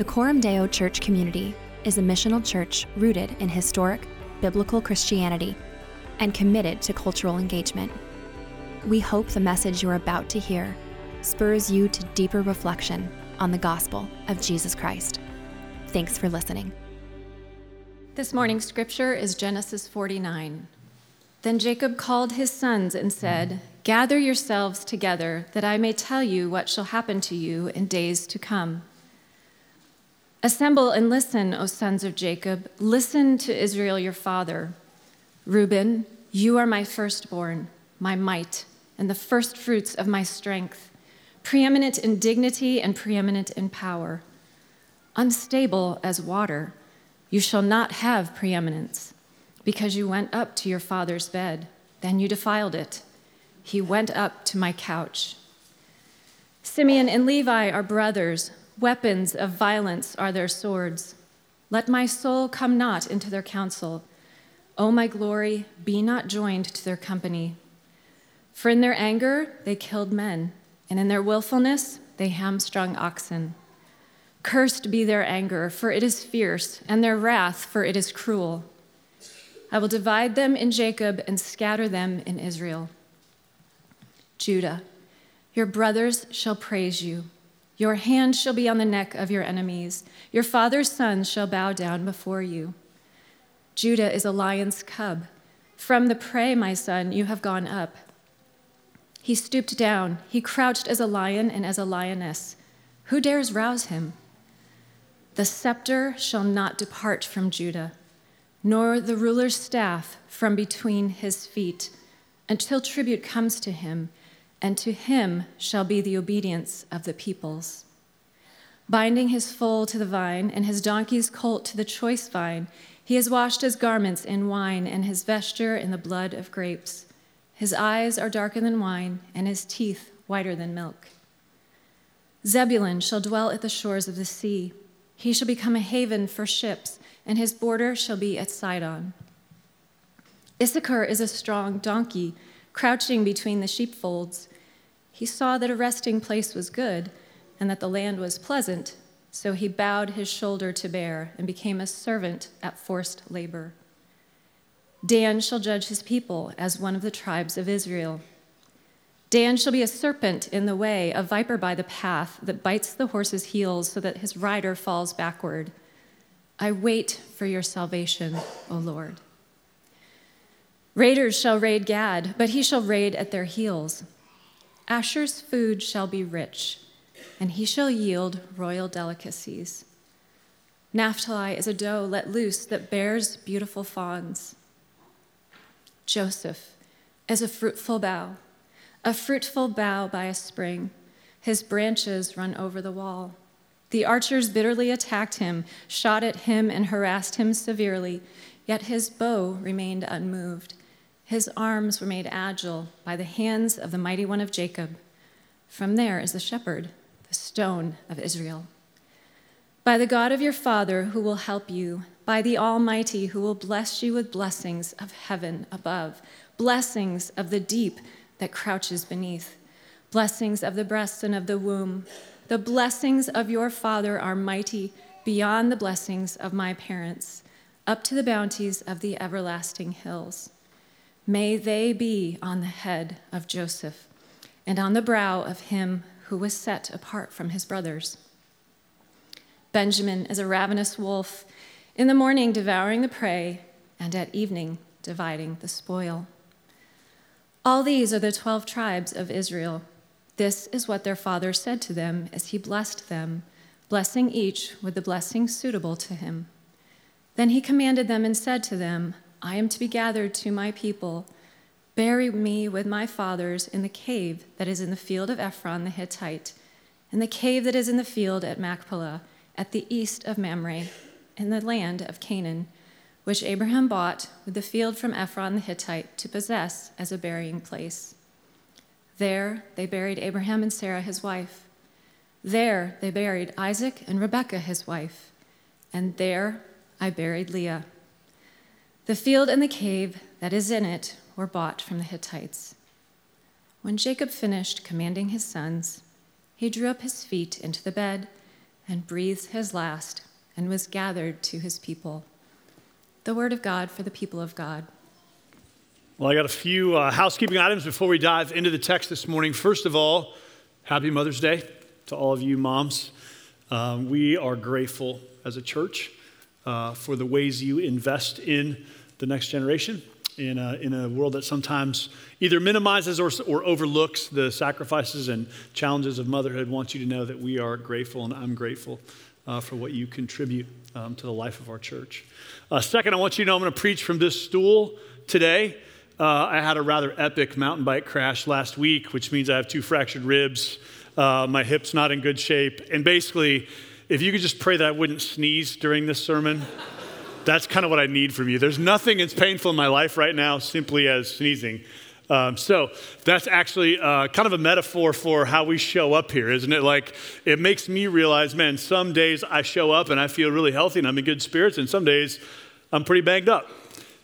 The Coram Deo Church community is a missional church rooted in historic, biblical Christianity and committed to cultural engagement. We hope the message you're about to hear spurs you to deeper reflection on the gospel of Jesus Christ. Thanks for listening. This morning's scripture is Genesis 49. Then Jacob called his sons and said, Gather yourselves together, that I may tell you what shall happen to you in days to come. Assemble and listen, O sons of Jacob. Listen to Israel your father. Reuben, you are my firstborn, my might, and the firstfruits of my strength, preeminent in dignity and preeminent in power. Unstable as water, you shall not have preeminence, because you went up to your father's bed, then you defiled it he went up to my couch. Simeon and Levi are brothers. Weapons of violence are their swords. Let my soul come not into their counsel. O my glory, be not joined to their company. For in their anger they killed men, and in their willfulness they hamstrung oxen. Cursed be their anger, for it is fierce, and their wrath, for it is cruel. I will divide them in Jacob and scatter them in Israel. Judah, your brothers shall praise you. Your hand shall be on the neck of your enemies. Your father's sons shall bow down before you. Judah is a lion's cub. From the prey, my son, you have gone up. He stooped down. He crouched as a lion and as a lioness. Who dares rouse him? The scepter shall not depart from Judah, nor the ruler's staff from between his feet, until tribute comes to him and to him shall be the obedience of the peoples. Binding his foal to the vine and his donkey's colt to the choice vine, he has washed his garments in wine and his vesture in the blood of grapes. His eyes are darker than wine, and his teeth whiter than milk. Zebulun shall dwell at the shores of the sea. He shall become a haven for ships, and his border shall be at Sidon. Issachar is a strong donkey, crouching between the sheepfolds. He saw that a resting place was good and that the land was pleasant, so he bowed his shoulder to bear and became a servant at forced labor. Dan shall judge his people as one of the tribes of Israel. Dan shall be a serpent in the way, a viper by the path that bites the horse's heels so that his rider falls backward. I wait for your salvation, O Lord. Raiders shall raid Gad, but he shall raid at their heels. Asher's food shall be rich, and he shall yield royal delicacies. Naphtali is a doe let loose that bears beautiful fawns. Joseph is a fruitful bough, a fruitful bough by a spring. His branches run over the wall. The archers bitterly attacked him, shot at him, and harassed him severely, yet his bow remained unmoved. His arms were made agile by the hands of the mighty one of Jacob. From there is the shepherd, the stone of Israel. By the God of your father who will help you, by the Almighty who will bless you with blessings of heaven above, blessings of the deep that crouches beneath, blessings of the breast and of the womb. The blessings of your father are mighty beyond the blessings of my parents, up to the bounties of the everlasting hills. May they be on the head of Joseph and on the brow of him who was set apart from his brothers. Benjamin is a ravenous wolf, in the morning devouring the prey, and at evening dividing the spoil. All these are the twelve tribes of Israel. This is what their father said to them as he blessed them, blessing each with the blessing suitable to him. Then he commanded them and said to them, I am to be gathered to my people. Bury me with my fathers in the cave that is in the field of Ephron the Hittite, in the cave that is in the field at Machpelah, at the east of Mamre, in the land of Canaan, which Abraham bought with the field from Ephron the Hittite to possess as a burying place. There they buried Abraham and Sarah his wife. There they buried Isaac and Rebekah his wife. And there I buried Leah. The field and the cave that is in it were bought from the Hittites. When Jacob finished commanding his sons, he drew up his feet into the bed and breathed his last and was gathered to his people. The word of God for the people of God. Well, I got a few uh, housekeeping items before we dive into the text this morning. First of all, happy Mother's Day to all of you moms. Um, we are grateful as a church uh, for the ways you invest in the next generation in a, in a world that sometimes either minimizes or, or overlooks the sacrifices and challenges of motherhood. I want you to know that we are grateful, and I'm grateful uh, for what you contribute um, to the life of our church. Uh, second, I want you to know I'm going to preach from this stool today. Uh, I had a rather epic mountain bike crash last week, which means I have two fractured ribs. Uh, my hip's not in good shape. And basically, if you could just pray that I wouldn't sneeze during this sermon. That's kind of what I need from you. There's nothing as painful in my life right now simply as sneezing. Um, so that's actually uh, kind of a metaphor for how we show up here, isn't it? Like, it makes me realize, man, some days I show up and I feel really healthy and I'm in good spirits, and some days I'm pretty banged up.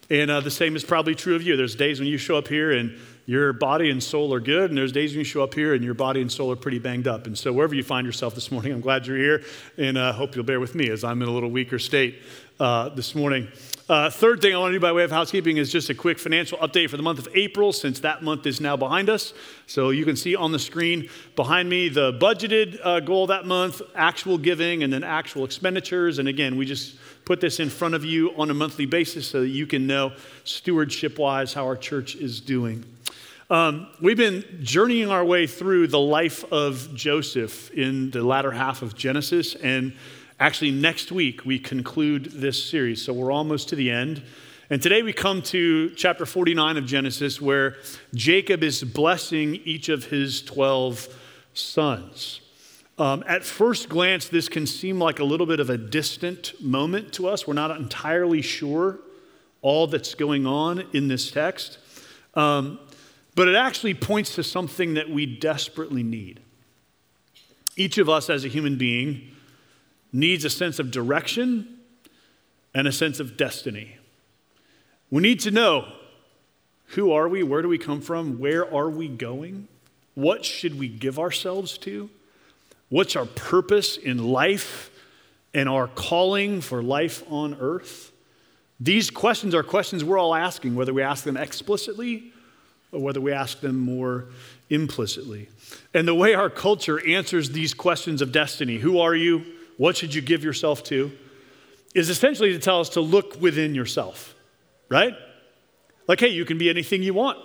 And uh, the same is probably true of you. There's days when you show up here and your body and soul are good, and there's days when you show up here and your body and soul are pretty banged up. And so, wherever you find yourself this morning, I'm glad you're here, and I uh, hope you'll bear with me as I'm in a little weaker state uh, this morning. Uh, third thing I want to do by way of housekeeping is just a quick financial update for the month of April, since that month is now behind us. So you can see on the screen behind me the budgeted uh, goal that month, actual giving, and then actual expenditures. And again, we just put this in front of you on a monthly basis so that you can know stewardship wise how our church is doing. Um, we've been journeying our way through the life of Joseph in the latter half of Genesis, and Actually, next week we conclude this series, so we're almost to the end. And today we come to chapter 49 of Genesis, where Jacob is blessing each of his 12 sons. Um, at first glance, this can seem like a little bit of a distant moment to us. We're not entirely sure all that's going on in this text. Um, but it actually points to something that we desperately need. Each of us, as a human being, needs a sense of direction and a sense of destiny. We need to know who are we? Where do we come from? Where are we going? What should we give ourselves to? What's our purpose in life and our calling for life on earth? These questions are questions we're all asking, whether we ask them explicitly or whether we ask them more implicitly. And the way our culture answers these questions of destiny who are you? What should you give yourself to, is essentially to tell us to look within yourself, right? Like, hey, you can be anything you want.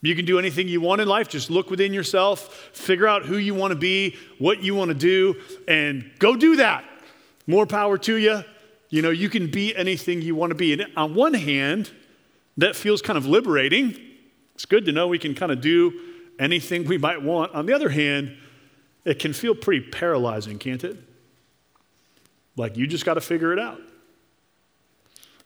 You can do anything you want in life. Just look within yourself, figure out who you want to be, what you want to do, and go do that. More power to you. You know, you can be anything you want to be. And on one hand, that feels kind of liberating. It's good to know we can kind of do anything we might want. On the other hand, it can feel pretty paralyzing, can't it? Like, you just got to figure it out.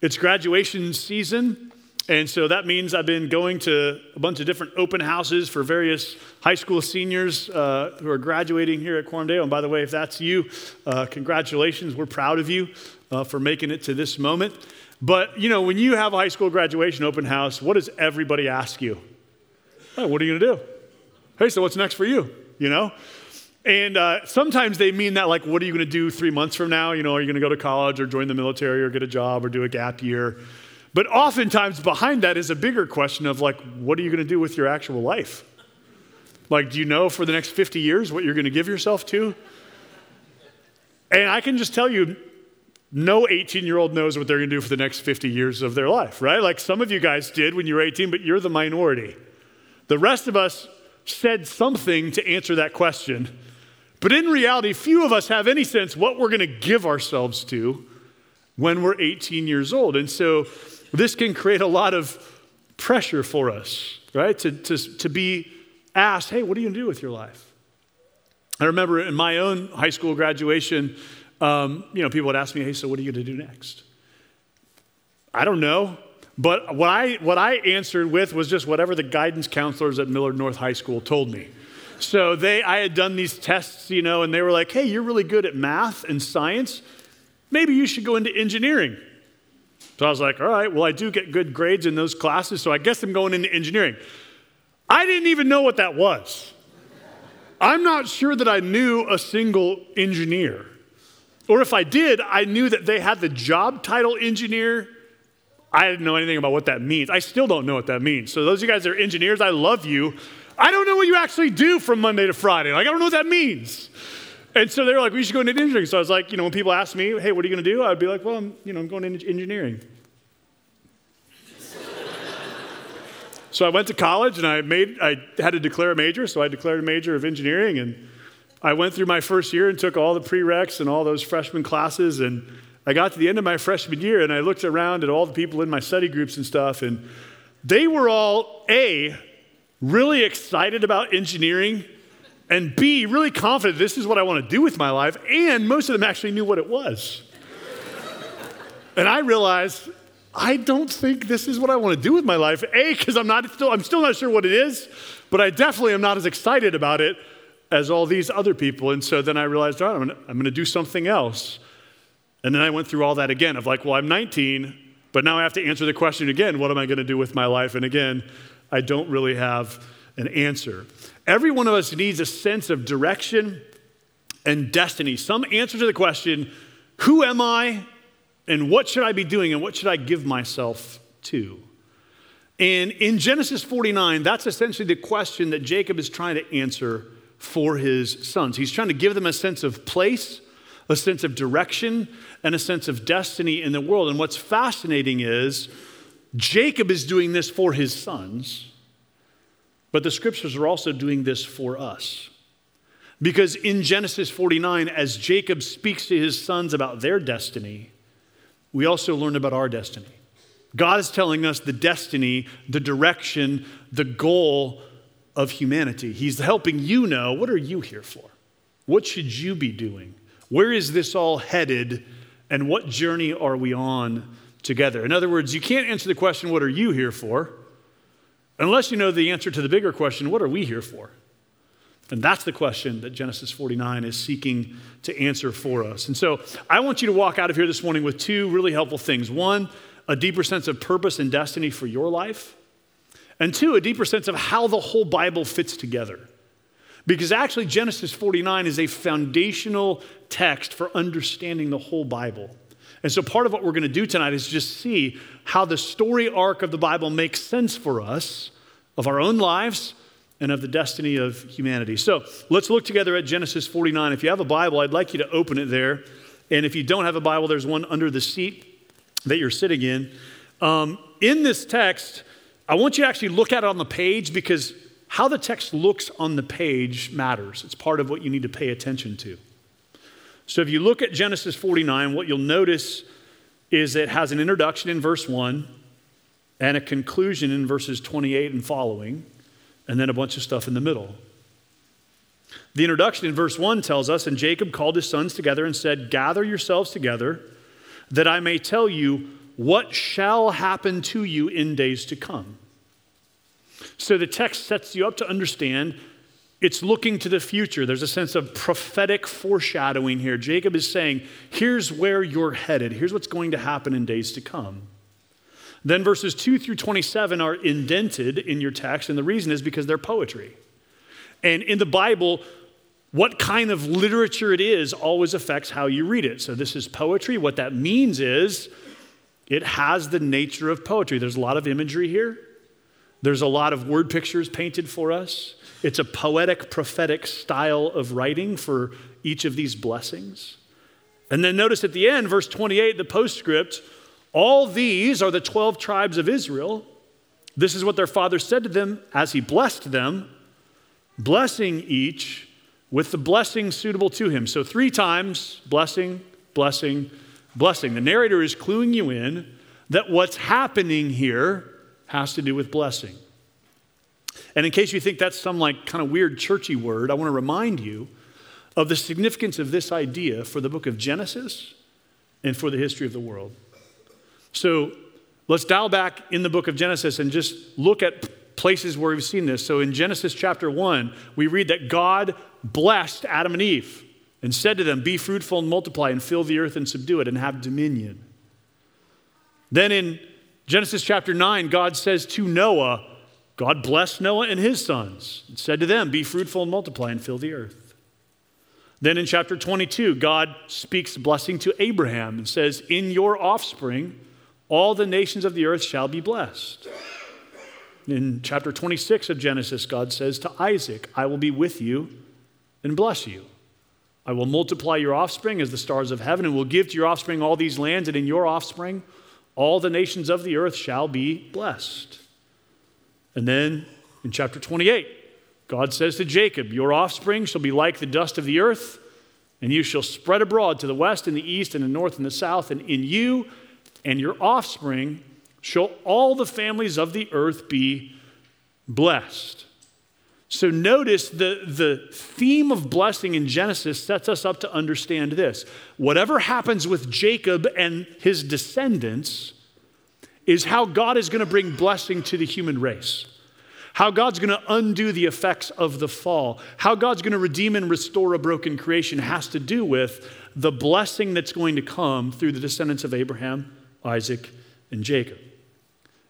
It's graduation season, and so that means I've been going to a bunch of different open houses for various high school seniors uh, who are graduating here at Deo. And by the way, if that's you, uh, congratulations. We're proud of you uh, for making it to this moment. But, you know, when you have a high school graduation open house, what does everybody ask you? What are you going to do? Hey, so what's next for you? You know? And uh, sometimes they mean that, like, what are you going to do three months from now? You know, are you going to go to college or join the military or get a job or do a gap year? But oftentimes behind that is a bigger question of, like, what are you going to do with your actual life? Like, do you know for the next 50 years what you're going to give yourself to? And I can just tell you, no 18 year old knows what they're going to do for the next 50 years of their life, right? Like some of you guys did when you were 18, but you're the minority. The rest of us said something to answer that question but in reality, few of us have any sense what we're going to give ourselves to when we're 18 years old. And so this can create a lot of pressure for us, right? To, to, to be asked, hey, what are you going to do with your life? I remember in my own high school graduation, um, you know, people would ask me, hey, so what are you going to do next? I don't know. But what I, what I answered with was just whatever the guidance counselors at Millard North High School told me. So they, I had done these tests, you know, and they were like, hey, you're really good at math and science. Maybe you should go into engineering. So I was like, all right, well, I do get good grades in those classes, so I guess I'm going into engineering. I didn't even know what that was. I'm not sure that I knew a single engineer. Or if I did, I knew that they had the job title engineer. I didn't know anything about what that means. I still don't know what that means. So, those of you guys that are engineers, I love you. I don't know what you actually do from Monday to Friday. Like, I don't know what that means. And so they were like, we should go into engineering. So I was like, you know, when people ask me, hey, what are you going to do? I'd be like, well, I'm, you know, I'm going into engineering. so I went to college and I made, I had to declare a major. So I declared a major of engineering and I went through my first year and took all the prereqs and all those freshman classes. And I got to the end of my freshman year and I looked around at all the people in my study groups and stuff. And they were all, A, really excited about engineering and B, really confident this is what I want to do with my life, and most of them actually knew what it was. and I realized I don't think this is what I want to do with my life. A, because I'm not still, I'm still not sure what it is, but I definitely am not as excited about it as all these other people. And so then I realized, all right, I'm gonna, I'm gonna do something else. And then I went through all that again of like, well, I'm 19, but now I have to answer the question again, what am I gonna do with my life? And again, I don't really have an answer. Every one of us needs a sense of direction and destiny, some answer to the question, who am I and what should I be doing and what should I give myself to? And in Genesis 49, that's essentially the question that Jacob is trying to answer for his sons. He's trying to give them a sense of place, a sense of direction, and a sense of destiny in the world. And what's fascinating is Jacob is doing this for his sons. But the scriptures are also doing this for us. Because in Genesis 49, as Jacob speaks to his sons about their destiny, we also learn about our destiny. God is telling us the destiny, the direction, the goal of humanity. He's helping you know what are you here for? What should you be doing? Where is this all headed? And what journey are we on together? In other words, you can't answer the question, What are you here for? Unless you know the answer to the bigger question, what are we here for? And that's the question that Genesis 49 is seeking to answer for us. And so I want you to walk out of here this morning with two really helpful things. One, a deeper sense of purpose and destiny for your life. And two, a deeper sense of how the whole Bible fits together. Because actually, Genesis 49 is a foundational text for understanding the whole Bible. And so, part of what we're going to do tonight is just see how the story arc of the Bible makes sense for us of our own lives and of the destiny of humanity. So, let's look together at Genesis 49. If you have a Bible, I'd like you to open it there. And if you don't have a Bible, there's one under the seat that you're sitting in. Um, in this text, I want you to actually look at it on the page because how the text looks on the page matters. It's part of what you need to pay attention to. So if you look at Genesis 49, what you'll notice is it has an introduction in verse 1 and a conclusion in verses 28 and following, and then a bunch of stuff in the middle. The introduction in verse 1 tells us, And Jacob called his sons together and said, Gather yourselves together, that I may tell you what shall happen to you in days to come. So the text sets you up to understand it's looking to the future. There's a sense of prophetic foreshadowing here. Jacob is saying, here's where you're headed, here's what's going to happen in days to come. Then verses 2 through 27 are indented in your text, and the reason is because they're poetry. And in the Bible, what kind of literature it is always affects how you read it. So this is poetry. What that means is it has the nature of poetry. There's a lot of imagery here, there's a lot of word pictures painted for us. It's a poetic, prophetic style of writing for each of these blessings. And then notice at the end, verse 28, the postscript all these are the 12 tribes of Israel. This is what their father said to them as he blessed them, blessing each with the blessing suitable to him. So, three times blessing, blessing, blessing. The narrator is cluing you in that what's happening here has to do with blessing. And in case you think that's some like kind of weird churchy word, I want to remind you of the significance of this idea for the book of Genesis and for the history of the world. So let's dial back in the book of Genesis and just look at places where we've seen this. So in Genesis chapter 1, we read that God blessed Adam and Eve and said to them, Be fruitful and multiply and fill the earth and subdue it and have dominion. Then in Genesis chapter 9, God says to Noah, God blessed Noah and his sons and said to them, Be fruitful and multiply and fill the earth. Then in chapter 22, God speaks blessing to Abraham and says, In your offspring, all the nations of the earth shall be blessed. In chapter 26 of Genesis, God says to Isaac, I will be with you and bless you. I will multiply your offspring as the stars of heaven, and will give to your offspring all these lands, and in your offspring all the nations of the earth shall be blessed. And then in chapter 28, God says to Jacob, Your offspring shall be like the dust of the earth, and you shall spread abroad to the west and the east and the north and the south, and in you and your offspring shall all the families of the earth be blessed. So notice the, the theme of blessing in Genesis sets us up to understand this. Whatever happens with Jacob and his descendants is how God is going to bring blessing to the human race. How God's going to undo the effects of the fall. How God's going to redeem and restore a broken creation has to do with the blessing that's going to come through the descendants of Abraham, Isaac, and Jacob.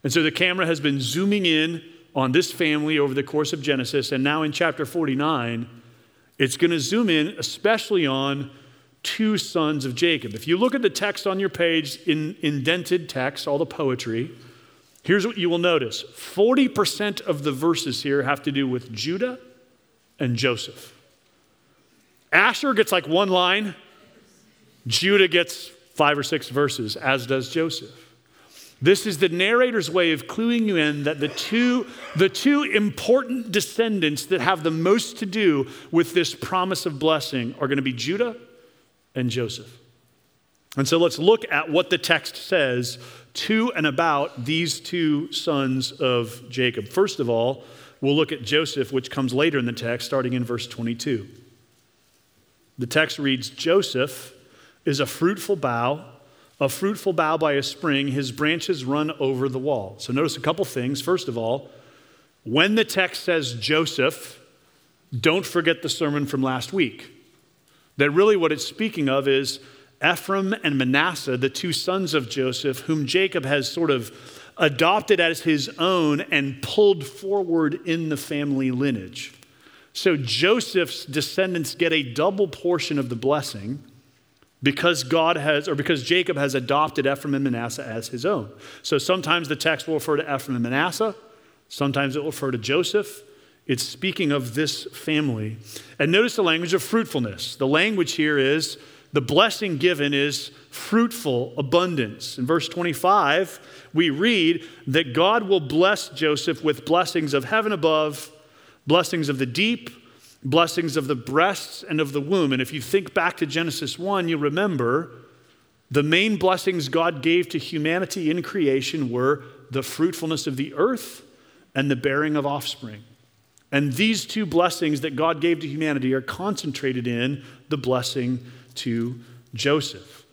And so the camera has been zooming in on this family over the course of Genesis. And now in chapter 49, it's going to zoom in especially on two sons of Jacob. If you look at the text on your page in indented text, all the poetry, here's what you will notice 40% of the verses here have to do with Judah and Joseph. Asher gets like one line, Judah gets five or six verses, as does Joseph. This is the narrator's way of cluing you in that the two, the two important descendants that have the most to do with this promise of blessing are going to be Judah and Joseph. And so let's look at what the text says to and about these two sons of Jacob. First of all, we'll look at Joseph, which comes later in the text, starting in verse 22. The text reads Joseph is a fruitful bough a fruitful bough by a spring, his branches run over the wall. So notice a couple things. First of all, when the text says Joseph, don't forget the sermon from last week. That really what it's speaking of is Ephraim and Manasseh, the two sons of Joseph, whom Jacob has sort of adopted as his own and pulled forward in the family lineage. So Joseph's descendants get a double portion of the blessing because God has, or because Jacob has adopted Ephraim and Manasseh as his own. So sometimes the text will refer to Ephraim and Manasseh, sometimes it will refer to Joseph. It's speaking of this family. And notice the language of fruitfulness. The language here is the blessing given is fruitful abundance. In verse 25, we read that God will bless Joseph with blessings of heaven above, blessings of the deep, blessings of the breasts and of the womb. And if you think back to Genesis 1, you remember the main blessings God gave to humanity in creation were the fruitfulness of the earth and the bearing of offspring. And these two blessings that God gave to humanity are concentrated in the blessing to Joseph.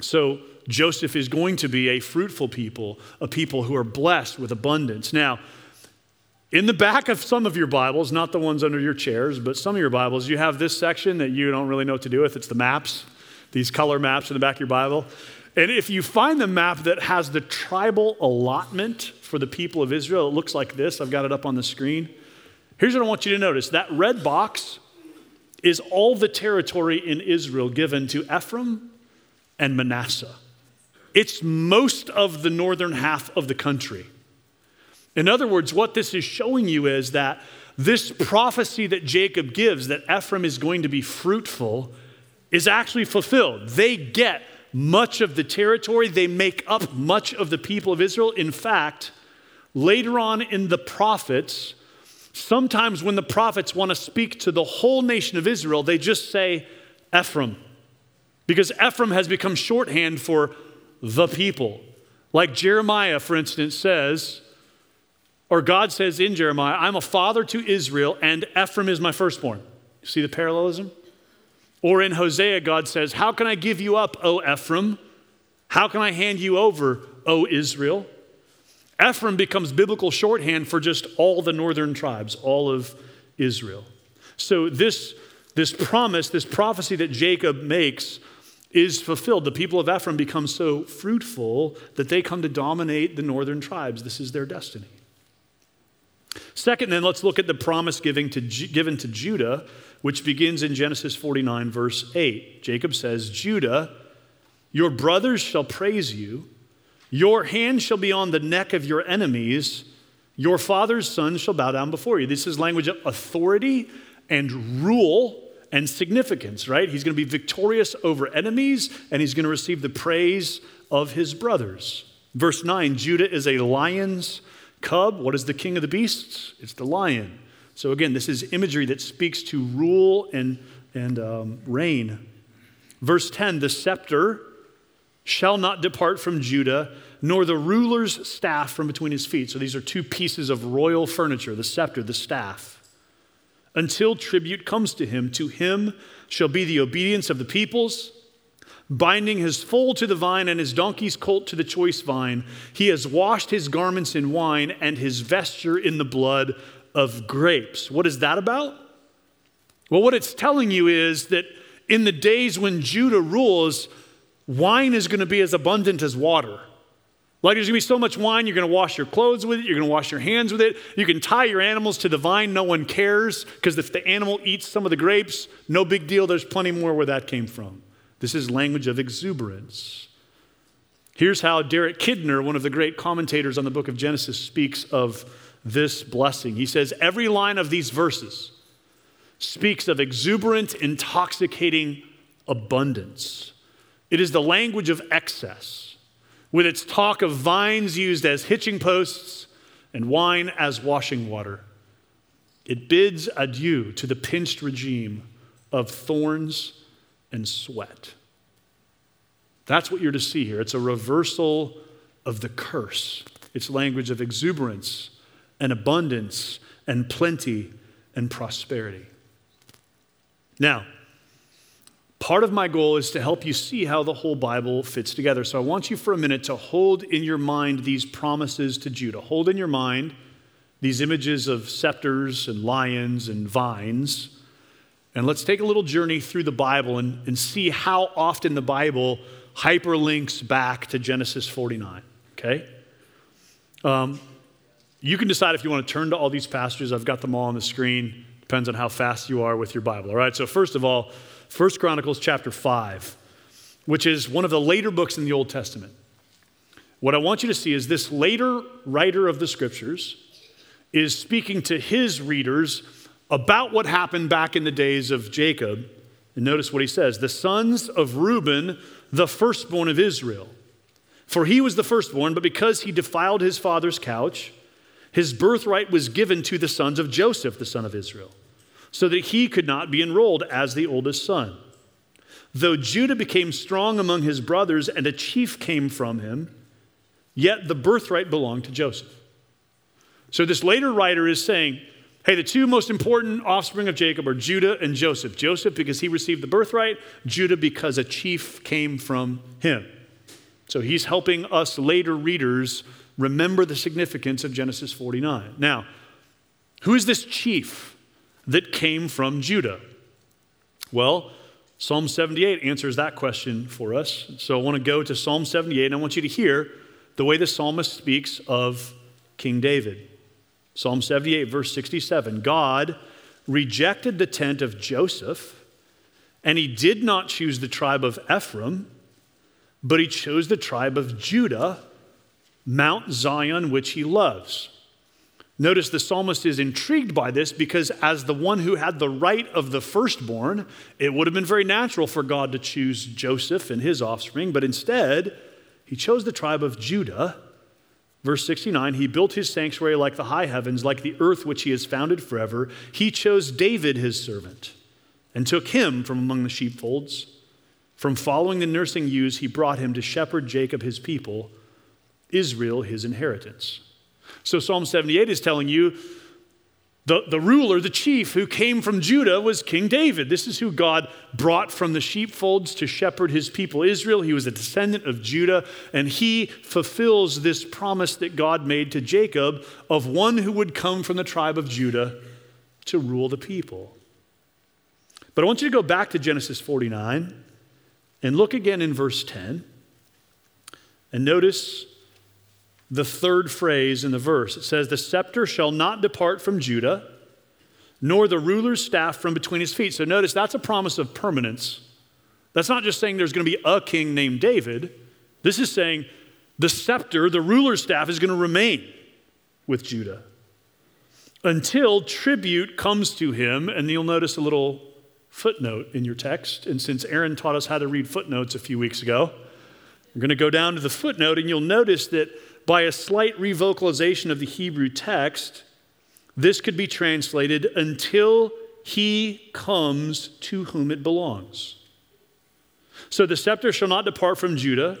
So, Joseph is going to be a fruitful people, a people who are blessed with abundance. Now, in the back of some of your Bibles, not the ones under your chairs, but some of your Bibles, you have this section that you don't really know what to do with. It's the maps, these color maps in the back of your Bible. And if you find the map that has the tribal allotment for the people of Israel, it looks like this. I've got it up on the screen. Here's what I want you to notice that red box is all the territory in Israel given to Ephraim and Manasseh. It's most of the northern half of the country. In other words, what this is showing you is that this prophecy that Jacob gives, that Ephraim is going to be fruitful, is actually fulfilled. They get much of the territory, they make up much of the people of Israel. In fact, later on in the prophets, sometimes when the prophets want to speak to the whole nation of Israel, they just say Ephraim, because Ephraim has become shorthand for the people. Like Jeremiah, for instance, says, or God says in Jeremiah, I'm a father to Israel, and Ephraim is my firstborn. You See the parallelism? Or in Hosea, God says, How can I give you up, O Ephraim? How can I hand you over, O Israel? Ephraim becomes biblical shorthand for just all the northern tribes, all of Israel. So this, this promise, this prophecy that Jacob makes is fulfilled. The people of Ephraim become so fruitful that they come to dominate the northern tribes. This is their destiny. Second, then, let's look at the promise giving to, given to Judah, which begins in Genesis 49, verse 8. Jacob says, Judah, your brothers shall praise you, your hand shall be on the neck of your enemies, your father's sons shall bow down before you. This is language of authority and rule and significance, right? He's going to be victorious over enemies and he's going to receive the praise of his brothers. Verse 9 Judah is a lion's cub. What is the king of the beasts? It's the lion. So again, this is imagery that speaks to rule and, and um, reign. Verse 10 the scepter shall not depart from Judah, nor the ruler's staff from between his feet. So these are two pieces of royal furniture the scepter, the staff. Until tribute comes to him, to him shall be the obedience of the peoples binding his foal to the vine and his donkey's colt to the choice vine. He has washed his garments in wine and his vesture in the blood of grapes. What is that about? Well, what it's telling you is that in the days when Judah rules, wine is going to be as abundant as water. Like there's gonna be so much wine, you're gonna wash your clothes with it, you're gonna wash your hands with it. You can tie your animals to the vine, no one cares, because if the animal eats some of the grapes, no big deal, there's plenty more where that came from. This is language of exuberance. Here's how Derek Kidner, one of the great commentators on the book of Genesis, speaks of this blessing. He says, Every line of these verses speaks of exuberant, intoxicating abundance. It is the language of excess, with its talk of vines used as hitching posts and wine as washing water. It bids adieu to the pinched regime of thorns and sweat. That's what you're to see here. It's a reversal of the curse. It's language of exuberance and abundance and plenty and prosperity. Now, part of my goal is to help you see how the whole Bible fits together. So I want you for a minute to hold in your mind these promises to Judah. Hold in your mind these images of scepters and lions and vines and let's take a little journey through the Bible and, and see how often the Bible hyperlinks back to Genesis 49, okay? Um, you can decide if you want to turn to all these passages. I've got them all on the screen. Depends on how fast you are with your Bible, all right? So, first of all, First Chronicles chapter 5, which is one of the later books in the Old Testament. What I want you to see is this later writer of the scriptures is speaking to his readers about what happened back in the days of Jacob. And notice what he says the sons of Reuben, the firstborn of Israel. For he was the firstborn, but because he defiled his father's couch, his birthright was given to the sons of Joseph, the son of Israel, so that he could not be enrolled as the oldest son. Though Judah became strong among his brothers and a chief came from him, yet the birthright belonged to Joseph. So this later writer is saying, Hey, the two most important offspring of Jacob are Judah and Joseph. Joseph because he received the birthright, Judah because a chief came from him. So he's helping us later readers remember the significance of Genesis 49. Now, who is this chief that came from Judah? Well, Psalm 78 answers that question for us. So I want to go to Psalm 78 and I want you to hear the way the psalmist speaks of King David. Psalm 78, verse 67 God rejected the tent of Joseph, and he did not choose the tribe of Ephraim, but he chose the tribe of Judah, Mount Zion, which he loves. Notice the psalmist is intrigued by this because, as the one who had the right of the firstborn, it would have been very natural for God to choose Joseph and his offspring, but instead, he chose the tribe of Judah Verse 69 He built his sanctuary like the high heavens, like the earth which he has founded forever. He chose David, his servant, and took him from among the sheepfolds. From following the nursing ewes, he brought him to shepherd Jacob, his people, Israel, his inheritance. So Psalm 78 is telling you the, the ruler, the chief who came from Judah was King David. This is who God brought from the sheepfolds to shepherd his people Israel. He was a descendant of Judah, and he fulfills this promise that God made to Jacob of one who would come from the tribe of Judah to rule the people. But I want you to go back to Genesis 49 and look again in verse 10 and notice the third phrase in the verse. It says, The scepter shall not depart from Judah, nor the ruler's staff from between his feet. So notice that's a promise of permanence. That's not just saying there's going to be a king named David. This is saying the scepter, the ruler's staff, is going to remain with Judah until tribute comes to him. And you'll notice a little footnote in your text. And since Aaron taught us how to read footnotes a few weeks ago, we're going to go down to the footnote, and you'll notice that by a slight revocalization of the Hebrew text, this could be translated until he comes to whom it belongs. So the scepter shall not depart from Judah,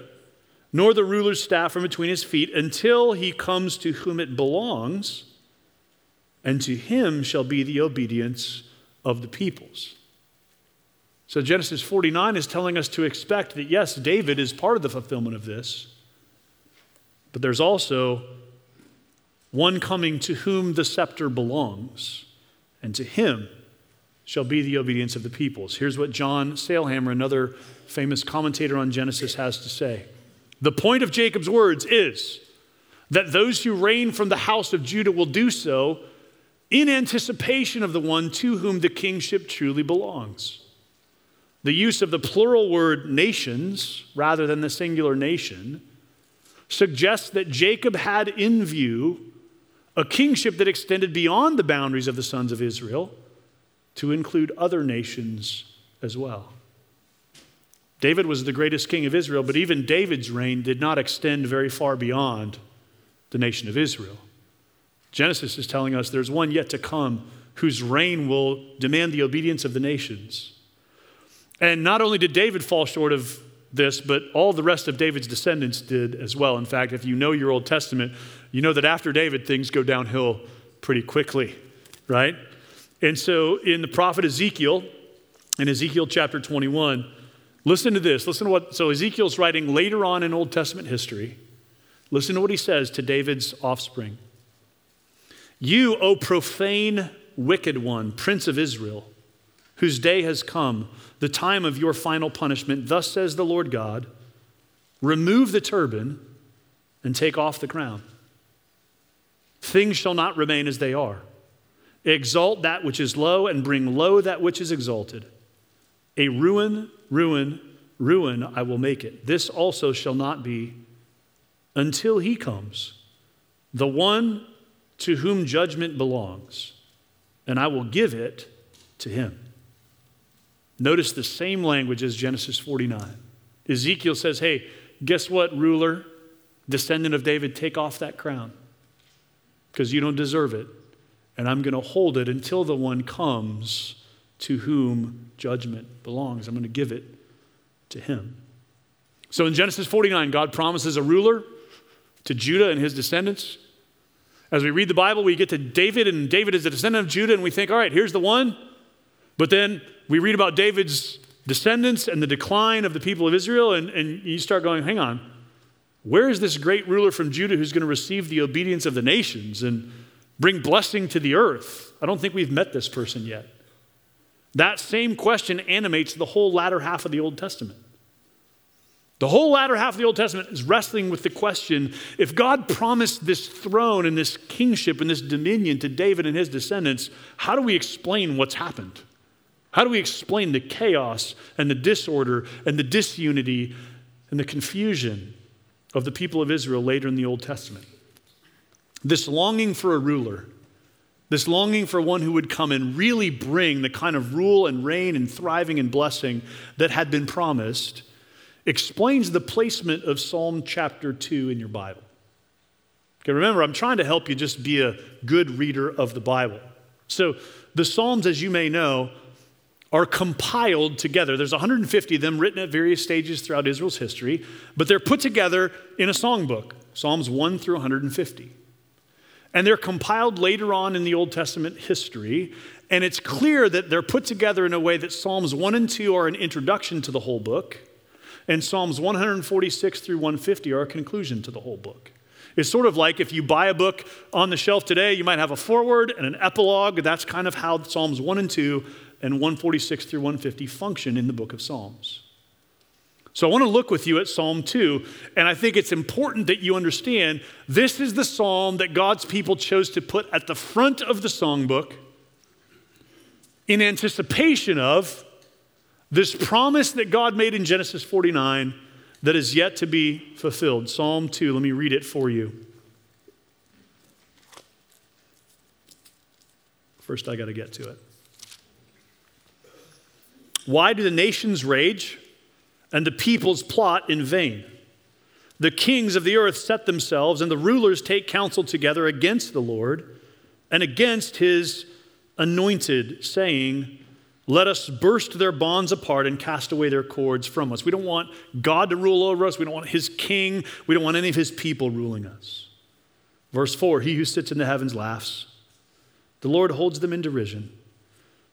nor the ruler's staff from between his feet, until he comes to whom it belongs, and to him shall be the obedience of the peoples. So Genesis 49 is telling us to expect that, yes, David is part of the fulfillment of this, but there's also one coming to whom the scepter belongs, and to him shall be the obedience of the peoples. Here's what John Sailhamer, another famous commentator on Genesis, has to say. The point of Jacob's words is that those who reign from the house of Judah will do so in anticipation of the one to whom the kingship truly belongs. The use of the plural word nations rather than the singular nation suggests that Jacob had in view a kingship that extended beyond the boundaries of the sons of Israel to include other nations as well. David was the greatest king of Israel, but even David's reign did not extend very far beyond the nation of Israel. Genesis is telling us there's one yet to come whose reign will demand the obedience of the nations. And not only did David fall short of this, but all the rest of David's descendants did as well. In fact, if you know your Old Testament, you know that after David, things go downhill pretty quickly, right? And so in the prophet Ezekiel, in Ezekiel chapter 21, listen to this. Listen to what, so Ezekiel's writing later on in Old Testament history. Listen to what he says to David's offspring. You, O profane, wicked one, prince of Israel, whose day has come, the time of your final punishment. Thus says the Lord God remove the turban and take off the crown. Things shall not remain as they are. Exalt that which is low and bring low that which is exalted. A ruin, ruin, ruin I will make it. This also shall not be until he comes, the one to whom judgment belongs, and I will give it to him. Notice the same language as Genesis 49. Ezekiel says, Hey, guess what, ruler, descendant of David, take off that crown because you don't deserve it. And I'm going to hold it until the one comes to whom judgment belongs. I'm going to give it to him. So in Genesis 49, God promises a ruler to Judah and his descendants. As we read the Bible, we get to David, and David is a descendant of Judah, and we think, all right, here's the one. But then we read about David's descendants and the decline of the people of Israel, and, and you start going, hang on, where is this great ruler from Judah who's going to receive the obedience of the nations and bring blessing to the earth? I don't think we've met this person yet. That same question animates the whole latter half of the Old Testament. The whole latter half of the Old Testament is wrestling with the question if God promised this throne and this kingship and this dominion to David and his descendants, how do we explain what's happened? How do we explain the chaos and the disorder and the disunity and the confusion of the people of Israel later in the Old Testament? This longing for a ruler, this longing for one who would come and really bring the kind of rule and reign and thriving and blessing that had been promised, explains the placement of Psalm chapter 2 in your Bible. Okay, remember, I'm trying to help you just be a good reader of the Bible. So, the Psalms, as you may know, are compiled together. There's 150 of them written at various stages throughout Israel's history, but they're put together in a songbook, Psalms 1 through 150. And they're compiled later on in the Old Testament history, and it's clear that they're put together in a way that Psalms 1 and 2 are an introduction to the whole book, and Psalms 146 through 150 are a conclusion to the whole book. It's sort of like if you buy a book on the shelf today, you might have a foreword and an epilogue. That's kind of how Psalms 1 and 2 and 146 through 150 function in the book of Psalms. So I want to look with you at Psalm 2, and I think it's important that you understand this is the psalm that God's people chose to put at the front of the songbook in anticipation of this promise that God made in Genesis 49 that is yet to be fulfilled. Psalm 2, let me read it for you. First, I got to get to it. Why do the nations rage? and the peoples plot in vain. The kings of the earth set themselves, and the rulers take counsel together against the Lord and against his anointed, saying, Let us burst their bonds apart and cast away their cords from us. We don't want God to rule over us. We don't want his king. We don't want any of his people ruling us. Verse 4 He who sits in the heavens laughs, the Lord holds them in derision.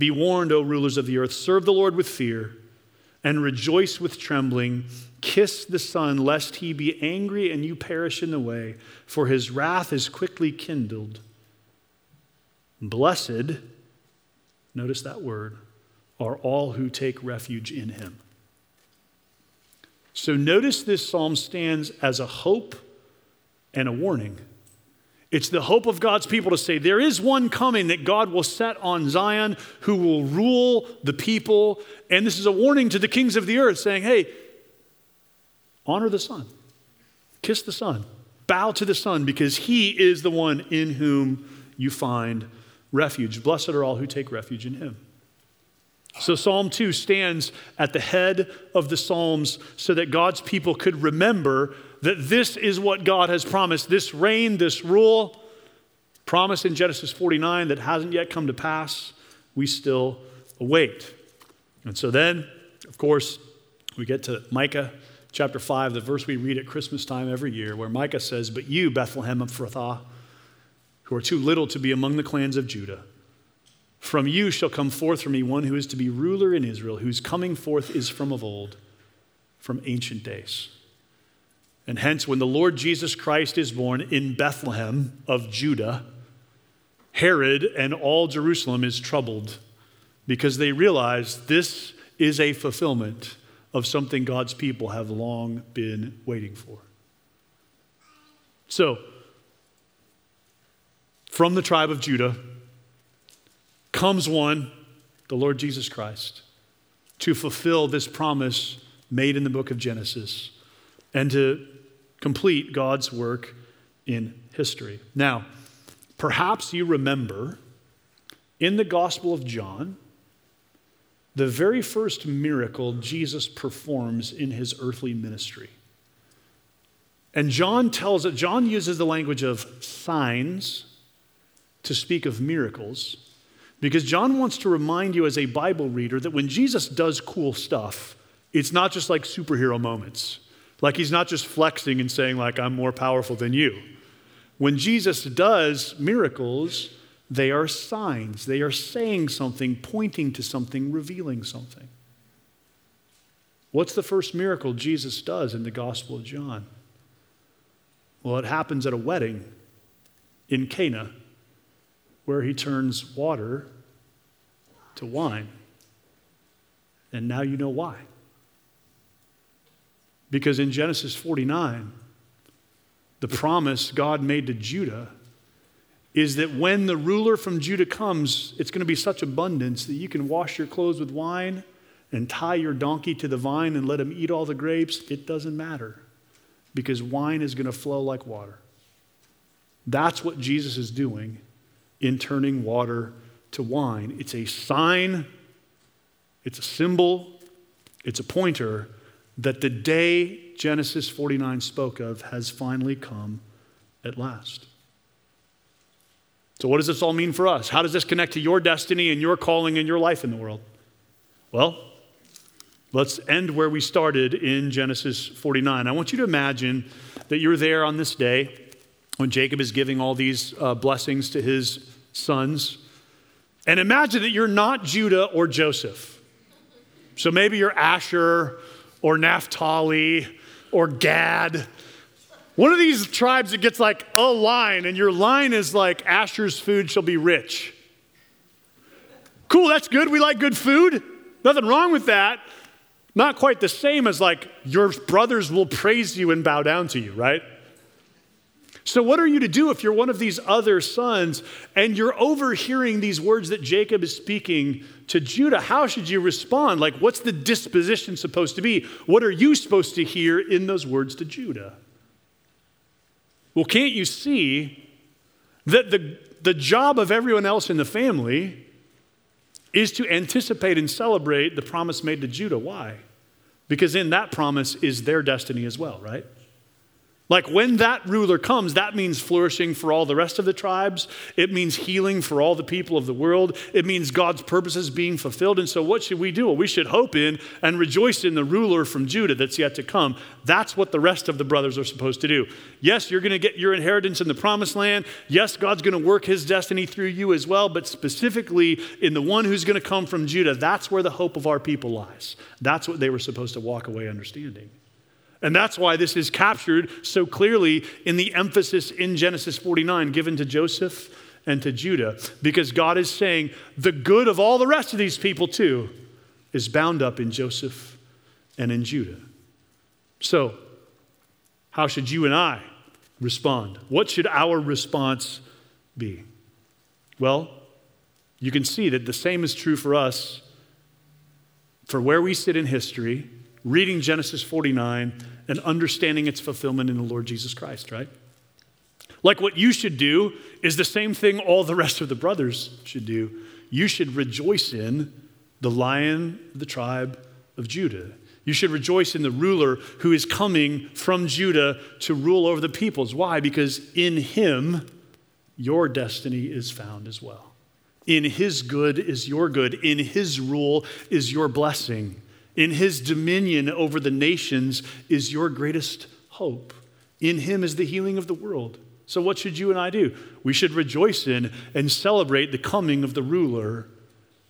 Be warned, O rulers of the earth. Serve the Lord with fear and rejoice with trembling. Kiss the Son, lest he be angry and you perish in the way, for his wrath is quickly kindled. Blessed, notice that word, are all who take refuge in him. So notice this psalm stands as a hope and a warning. It's the hope of God's people to say, there is one coming that God will set on Zion who will rule the people. And this is a warning to the kings of the earth saying, hey, honor the Son, kiss the Son, bow to the Son, because he is the one in whom you find refuge. Blessed are all who take refuge in him. So, Psalm 2 stands at the head of the Psalms so that God's people could remember that this is what God has promised this reign, this rule, promised in Genesis 49 that hasn't yet come to pass, we still await. And so then, of course, we get to Micah chapter 5, the verse we read at Christmas time every year, where Micah says, But you, Bethlehem of Ephrathah, who are too little to be among the clans of Judah, from you shall come forth for me one who is to be ruler in Israel, whose coming forth is from of old, from ancient days. And hence, when the Lord Jesus Christ is born in Bethlehem of Judah, Herod and all Jerusalem is troubled because they realize this is a fulfillment of something God's people have long been waiting for. So, from the tribe of Judah comes one, the Lord Jesus Christ, to fulfill this promise made in the book of Genesis and to complete God's work in history. Now, perhaps you remember in the Gospel of John, the very first miracle Jesus performs in his earthly ministry. And John tells it, John uses the language of signs to speak of miracles because John wants to remind you as a Bible reader that when Jesus does cool stuff, it's not just like superhero moments. Like he's not just flexing and saying, like, I'm more powerful than you. When Jesus does miracles, they are signs. They are saying something, pointing to something, revealing something. What's the first miracle Jesus does in the Gospel of John? Well, it happens at a wedding in Cana where he turns water to wine. And now you know why. Because in Genesis 49, the promise God made to Judah is that when the ruler from Judah comes, it's going to be such abundance that you can wash your clothes with wine and tie your donkey to the vine and let him eat all the grapes. It doesn't matter because wine is going to flow like water. That's what Jesus is doing in turning water to wine. It's a sign, it's a symbol, it's a pointer that the day Genesis 49 spoke of has finally come at last. So, what does this all mean for us? How does this connect to your destiny and your calling and your life in the world? Well, Let's end where we started in Genesis 49. I want you to imagine that you're there on this day when Jacob is giving all these uh, blessings to his sons. And imagine that you're not Judah or Joseph. So maybe you're Asher or Naphtali or Gad. One of these tribes that gets like a line, and your line is like, Asher's food shall be rich. Cool, that's good. We like good food. Nothing wrong with that. Not quite the same as like your brothers will praise you and bow down to you, right? So, what are you to do if you're one of these other sons and you're overhearing these words that Jacob is speaking to Judah? How should you respond? Like, what's the disposition supposed to be? What are you supposed to hear in those words to Judah? Well, can't you see that the, the job of everyone else in the family is to anticipate and celebrate the promise made to Judah. Why? Because in that promise is their destiny as well, right? Like when that ruler comes, that means flourishing for all the rest of the tribes. It means healing for all the people of the world. It means God's purposes being fulfilled. And so, what should we do? Well, we should hope in and rejoice in the ruler from Judah that's yet to come. That's what the rest of the brothers are supposed to do. Yes, you're going to get your inheritance in the promised land. Yes, God's going to work his destiny through you as well. But specifically in the one who's going to come from Judah, that's where the hope of our people lies. That's what they were supposed to walk away understanding. And that's why this is captured so clearly in the emphasis in Genesis 49 given to Joseph and to Judah, because God is saying the good of all the rest of these people, too, is bound up in Joseph and in Judah. So, how should you and I respond? What should our response be? Well, you can see that the same is true for us for where we sit in history reading Genesis 49 and understanding its fulfillment in the Lord Jesus Christ, right? Like what you should do is the same thing all the rest of the brothers should do. You should rejoice in the lion of the tribe of Judah. You should rejoice in the ruler who is coming from Judah to rule over the peoples. Why? Because in him, your destiny is found as well. In his good is your good. In his rule is your blessing in his dominion over the nations is your greatest hope. In him is the healing of the world. So, what should you and I do? We should rejoice in and celebrate the coming of the ruler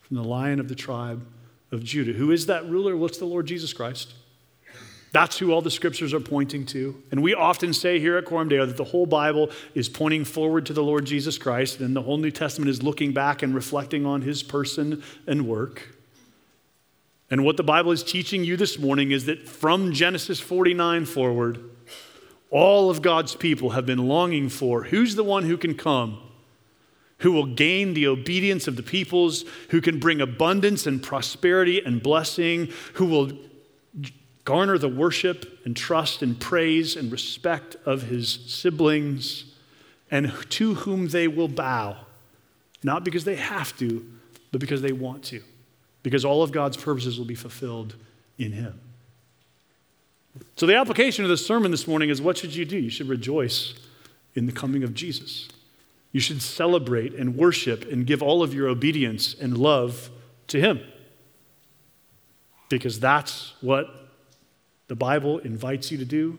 from the lion of the tribe of Judah. Who is that ruler? What's the Lord Jesus Christ? That's who all the scriptures are pointing to. And we often say here at Coram Deo that the whole Bible is pointing forward to the Lord Jesus Christ, and the whole New Testament is looking back and reflecting on his person and work. And what the Bible is teaching you this morning is that from Genesis 49 forward, all of God's people have been longing for who's the one who can come, who will gain the obedience of the peoples, who can bring abundance and prosperity and blessing, who will garner the worship and trust and praise and respect of his siblings, and to whom they will bow, not because they have to, but because they want to because all of God's purposes will be fulfilled in him. So, the application of this sermon this morning is what should you do? You should rejoice in the coming of Jesus. You should celebrate and worship and give all of your obedience and love to him. Because that's what the Bible invites you to do,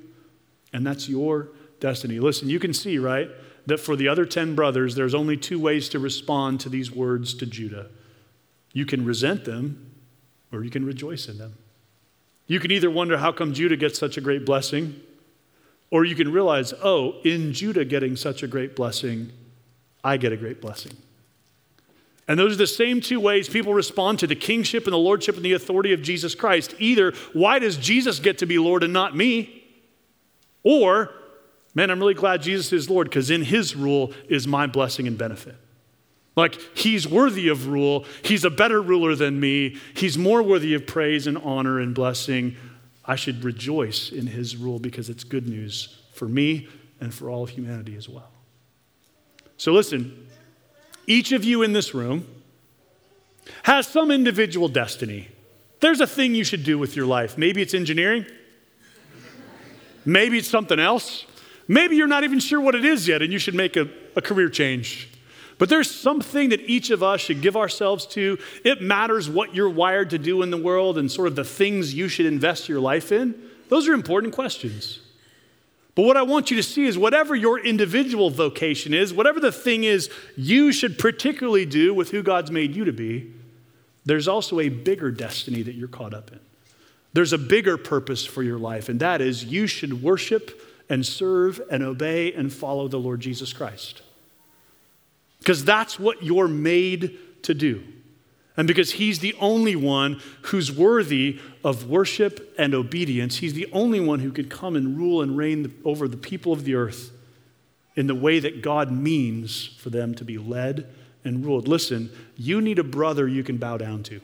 and that's your destiny. Listen, you can see, right, that for the other 10 brothers, there's only two ways to respond to these words to Judah. You can resent them or you can rejoice in them. You can either wonder how come Judah gets such a great blessing, or you can realize, oh, in Judah getting such a great blessing, I get a great blessing. And those are the same two ways people respond to the kingship and the lordship and the authority of Jesus Christ. Either, why does Jesus get to be Lord and not me? Or, man, I'm really glad Jesus is Lord because in his rule is my blessing and benefit. Like, he's worthy of rule. He's a better ruler than me. He's more worthy of praise and honor and blessing. I should rejoice in his rule because it's good news for me and for all of humanity as well. So, listen, each of you in this room has some individual destiny. There's a thing you should do with your life. Maybe it's engineering, maybe it's something else. Maybe you're not even sure what it is yet, and you should make a, a career change But there's something that each of us should give ourselves to. It matters what you're wired to do in the world and sort of the things you should invest your life in. Those are important questions. But what I want you to see is whatever your individual vocation is, whatever the thing is you should particularly do with who God's made you to be, there's also a bigger destiny that you're caught up in. There's a bigger purpose for your life, and that is you should worship and serve and obey and follow the Lord Jesus Christ. Because that's what you're made to do. And because he's the only one who's worthy of worship and obedience, he's the only one who could come and rule and reign over the people of the earth in the way that God means for them to be led and ruled. Listen, you need a brother you can bow down to.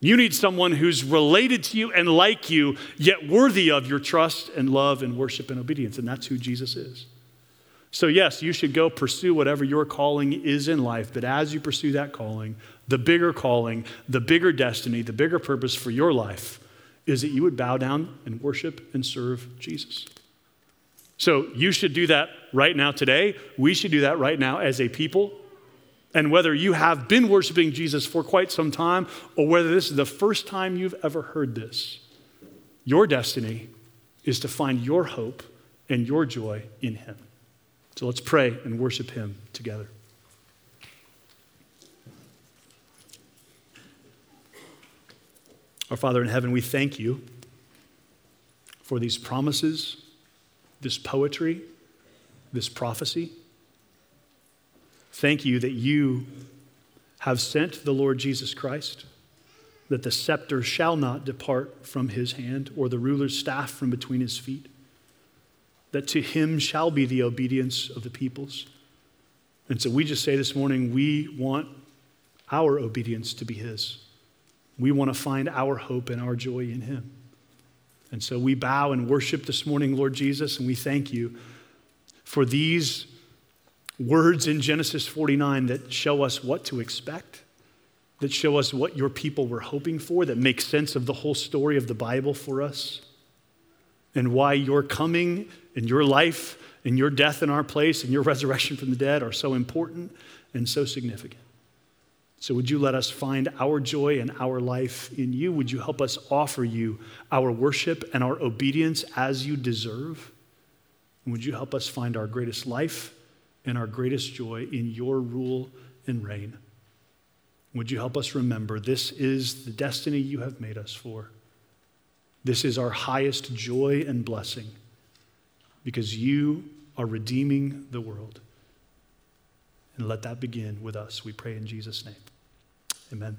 You need someone who's related to you and like you, yet worthy of your trust and love and worship and obedience. And that's who Jesus is. So, yes, you should go pursue whatever your calling is in life, but as you pursue that calling, the bigger calling, the bigger destiny, the bigger purpose for your life is that you would bow down and worship and serve Jesus. So, you should do that right now today. We should do that right now as a people. And whether you have been worshiping Jesus for quite some time or whether this is the first time you've ever heard this, your destiny is to find your hope and your joy in Him. So let's pray and worship Him together. Our Father in heaven, we thank you for these promises, this poetry, this prophecy. Thank you that you have sent the Lord Jesus Christ, that the scepter shall not depart from his hand, or the ruler's staff from between his feet that to him shall be the obedience of the peoples. And so we just say this morning, we want our obedience to be his. We want to find our hope and our joy in him. And so we bow and worship this morning, Lord Jesus, and we thank you for these words in Genesis 49 that show us what to expect, that show us what your people were hoping for, that make sense of the whole story of the Bible for us, and why your coming and your life and your death in our place and your resurrection from the dead are so important and so significant. So, would you let us find our joy and our life in you? Would you help us offer you our worship and our obedience as you deserve? And would you help us find our greatest life and our greatest joy in your rule and reign? Would you help us remember this is the destiny you have made us for? This is our highest joy and blessing because you are redeeming the world. And let that begin with us, we pray in Jesus' name. Amen.